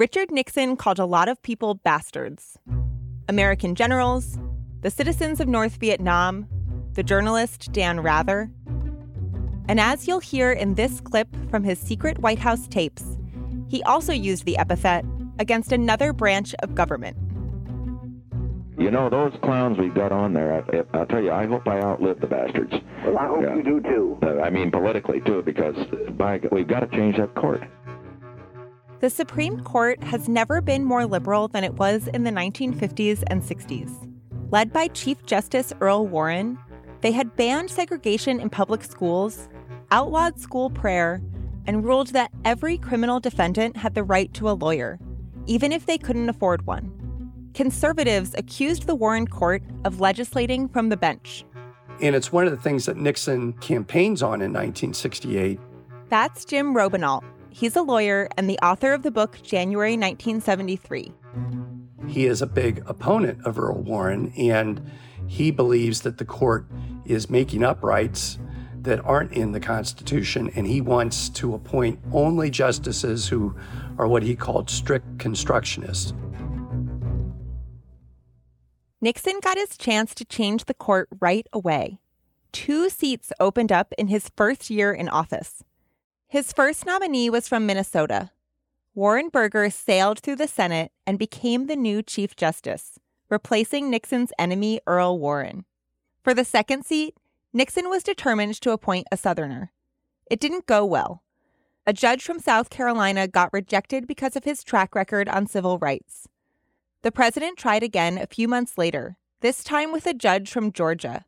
Richard Nixon called a lot of people bastards American generals, the citizens of North Vietnam, the journalist Dan Rather. And as you'll hear in this clip from his secret White House tapes, he also used the epithet against another branch of government. You know, those clowns we've got on there, I, will tell you, I hope I outlive the bastards. Well, I hope yeah. you do too. Uh, I mean, politically too, because by, we've got to change that court. The Supreme Court has never been more liberal than it was in the 1950s and 60s. Led by Chief Justice Earl Warren, they had banned segregation in public schools, outlawed school prayer, and ruled that every criminal defendant had the right to a lawyer, even if they couldn't afford one. Conservatives accused the Warren court of legislating from the bench. And it's one of the things that Nixon campaigns on in 1968. That's Jim Robinault, He's a lawyer and the author of the book January 1973. He is a big opponent of Earl Warren, and he believes that the court is making up rights that aren't in the Constitution, and he wants to appoint only justices who are what he called strict constructionists. Nixon got his chance to change the court right away. Two seats opened up in his first year in office. His first nominee was from Minnesota. Warren Burger sailed through the Senate and became the new Chief Justice, replacing Nixon's enemy, Earl Warren. For the second seat, Nixon was determined to appoint a Southerner. It didn't go well. A judge from South Carolina got rejected because of his track record on civil rights. The president tried again a few months later, this time with a judge from Georgia.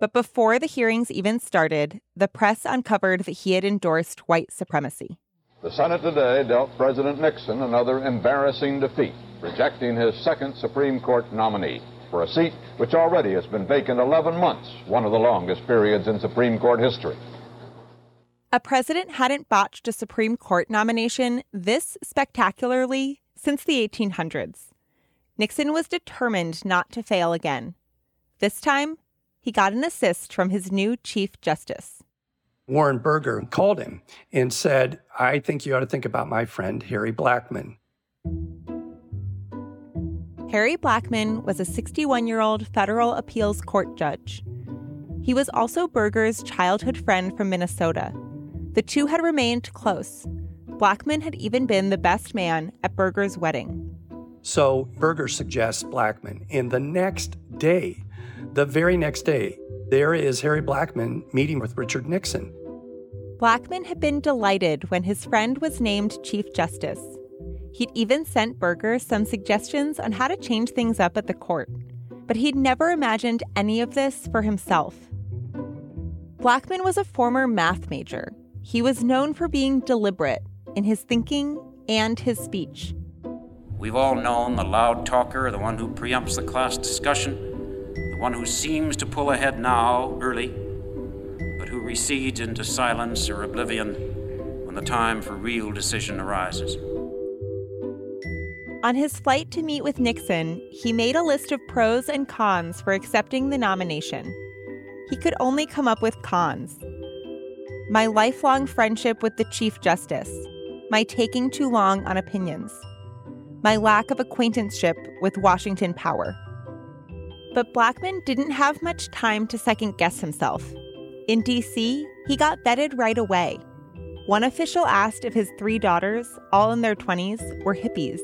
But before the hearings even started, the press uncovered that he had endorsed white supremacy. The Senate today dealt President Nixon another embarrassing defeat, rejecting his second Supreme Court nominee for a seat which already has been vacant 11 months, one of the longest periods in Supreme Court history. A president hadn't botched a Supreme Court nomination this spectacularly since the 1800s. Nixon was determined not to fail again. This time, he got an assist from his new Chief Justice. Warren Burger called him and said, I think you ought to think about my friend, Harry Blackmun. Harry Blackmun was a 61 year old federal appeals court judge. He was also Burger's childhood friend from Minnesota. The two had remained close. Blackmun had even been the best man at Burger's wedding. So Burger suggests Blackmun, and the next day, the very next day, there is Harry Blackmun meeting with Richard Nixon. Blackmun had been delighted when his friend was named Chief Justice. He'd even sent Burger some suggestions on how to change things up at the court, but he'd never imagined any of this for himself. Blackmun was a former math major. He was known for being deliberate in his thinking and his speech. We've all known the loud talker, the one who preempts the class discussion, one who seems to pull ahead now, early, but who recedes into silence or oblivion when the time for real decision arises. On his flight to meet with Nixon, he made a list of pros and cons for accepting the nomination. He could only come up with cons. My lifelong friendship with the Chief Justice, my taking too long on opinions, my lack of acquaintanceship with Washington power. But Blackmun didn't have much time to second guess himself. In DC, he got vetted right away. One official asked if his three daughters, all in their 20s, were hippies.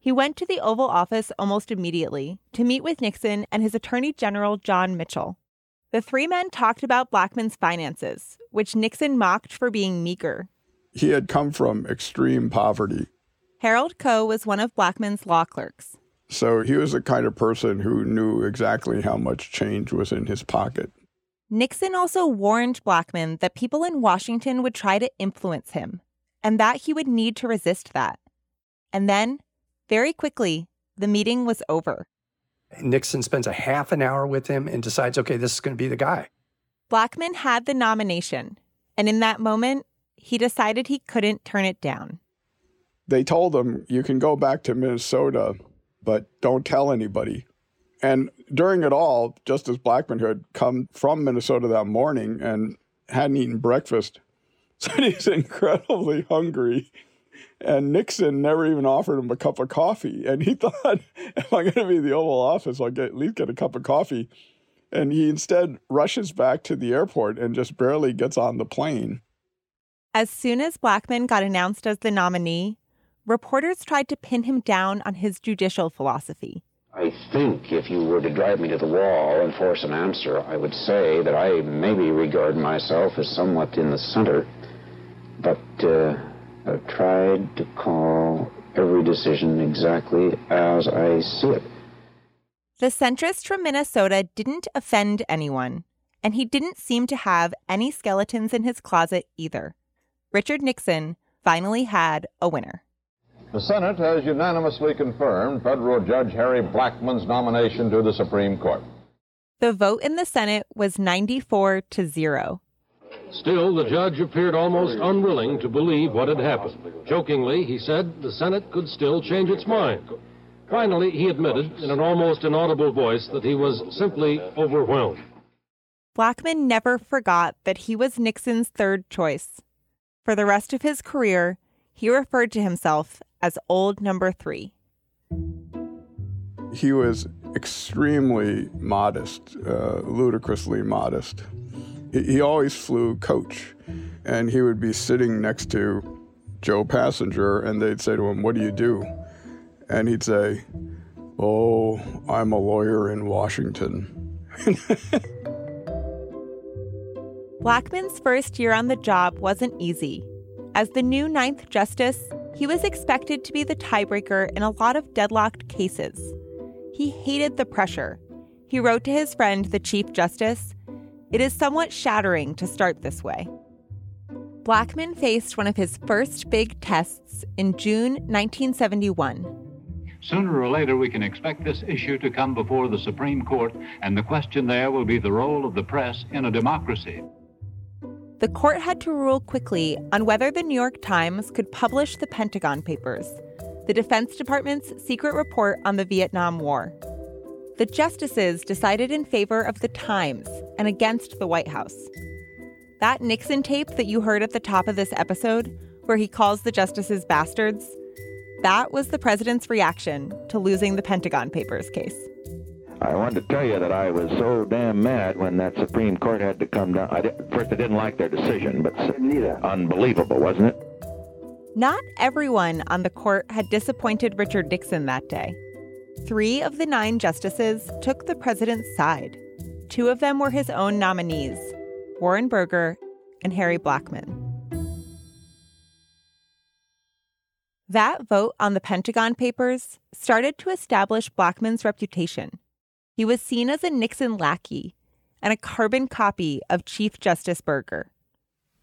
He went to the Oval Office almost immediately to meet with Nixon and his Attorney General John Mitchell. The three men talked about Blackmun's finances, which Nixon mocked for being meager. He had come from extreme poverty Harold Koh was one of Blackmun's law clerks. So he was the kind of person who knew exactly how much change was in his pocket. Nixon also warned Blackmun that people in Washington would try to influence him and that he would need to resist that. And then, very quickly, the meeting was over. Nixon spends a half an hour with him and decides, okay, this is going to be the guy. Blackmun had the nomination, and in that moment, he decided he couldn't turn it down they told him, you can go back to Minnesota, but don't tell anybody. And during it all, Justice Blackmun had come from Minnesota that morning and hadn't eaten breakfast. said he's incredibly hungry. And Nixon never even offered him a cup of coffee. And he thought, if I'm going to be in the Oval Office, I'll get, at least get a cup of coffee. And he instead rushes back to the airport and just barely gets on the plane. As soon as Blackmun got announced as the nominee, reporters tried to pin him down on his judicial philosophy. I think if you were to drive me to the wall and force an answer, I would say that I maybe regard myself as somewhat in the center, but uh, I've tried to call every decision exactly as I see it. The centrist from Minnesota didn't offend anyone, and he didn't seem to have any skeletons in his closet either. Richard Nixon finally had a winner. The Senate has unanimously confirmed federal Judge Harry Blackmun's nomination to the Supreme Court. The vote in the Senate was 94 to 0. Still, the judge appeared almost unwilling to believe what had happened. Jokingly, he said the Senate could still change its mind. Finally, he admitted in an almost inaudible voice that he was simply overwhelmed. Blackmun never forgot that he was Nixon's third choice. For the rest of his career, he referred to himself as Old Number Three. He was extremely modest, uh, ludicrously modest. He, he always flew coach, and he would be sitting next to Joe Passenger, and they'd say to him, What do you do? And he'd say, Oh, I'm a lawyer in Washington. Blackmun's first year on the job wasn't easy. As the new Ninth Justice, he was expected to be the tiebreaker in a lot of deadlocked cases. He hated the pressure. He wrote to his friend, the Chief Justice, It is somewhat shattering to start this way. Blackmun faced one of his first big tests in June 1971. Sooner or later, we can expect this issue to come before the Supreme Court, and the question there will be the role of the press in a democracy the court had to rule quickly on whether the New York Times could publish the Pentagon Papers, the Defense Department's secret report on the Vietnam War. The justices decided in favor of the Times and against the White House. That Nixon tape that you heard at the top of this episode, where he calls the justices bastards, that was the president's reaction to losing the Pentagon Papers case. I wanted to tell you that I was so damn mad when that Supreme Court had to come down. I did, first, I didn't like their decision, but unbelievable, wasn't it? Not everyone on the court had disappointed Richard Nixon that day. Three of the nine justices took the president's side. Two of them were his own nominees Warren Burger and Harry Blackmun. That vote on the Pentagon Papers started to establish Blackmun's reputation he was seen as a Nixon lackey and a carbon copy of Chief Justice Burger.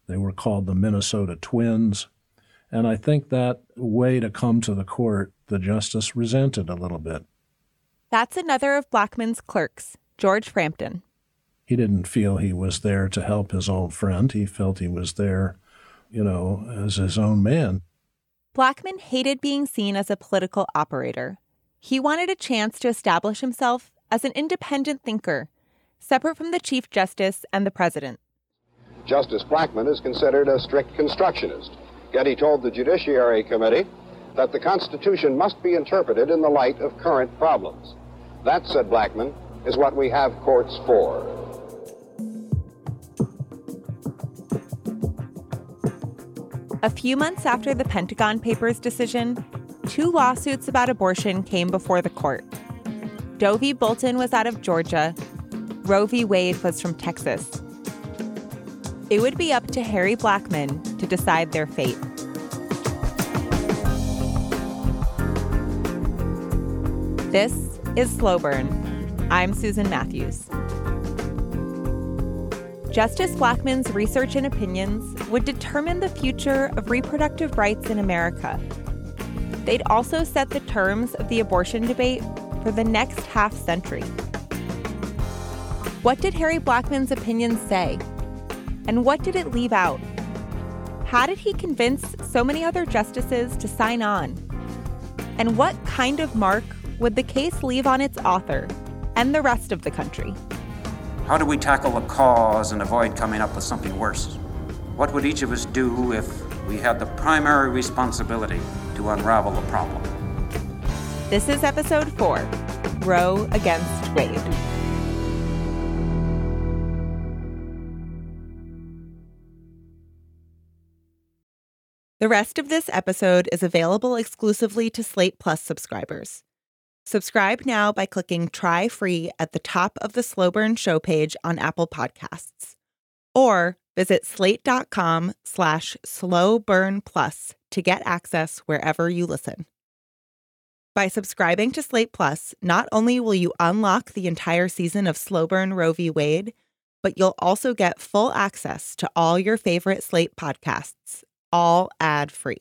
They were called the Minnesota Twins. And I think that way to come to the court, the justice resented a little bit. That's another of Blackmun's clerks, George Frampton. He didn't feel he was there to help his old friend. He felt he was there, you know, as his own man. Blackmun hated being seen as a political operator. He wanted a chance to establish himself as an independent thinker, separate from the Chief Justice and the President. Justice Blackmun is considered a strict constructionist, yet he told the Judiciary Committee that the Constitution must be interpreted in the light of current problems. That, said Blackmun, is what we have courts for. A few months after the Pentagon Papers decision, two lawsuits about abortion came before the court. Doe v. Bolton was out of Georgia. Roe v. Wade was from Texas. It would be up to Harry Blackmun to decide their fate. This is Slow Burn. I'm Susan Matthews. Justice Blackmun's research and opinions would determine the future of reproductive rights in America. They'd also set the terms of the abortion debate for the next half century. What did Harry Blackmun's opinions say? And what did it leave out? How did he convince so many other justices to sign on? And what kind of mark would the case leave on its author and the rest of the country? How do we tackle the cause and avoid coming up with something worse? What would each of us do if we had the primary responsibility to unravel the problem? This is episode four Roe against Wade. The rest of this episode is available exclusively to Slate Plus subscribers. Subscribe now by clicking try free at the top of the Slow Burn show page on Apple Podcasts. Or visit slate.com slash slow burn plus to get access wherever you listen. By subscribing to Slate Plus, not only will you unlock the entire season of Slow Burn Roe v. Wade, but you'll also get full access to all your favorite Slate podcasts, all ad free.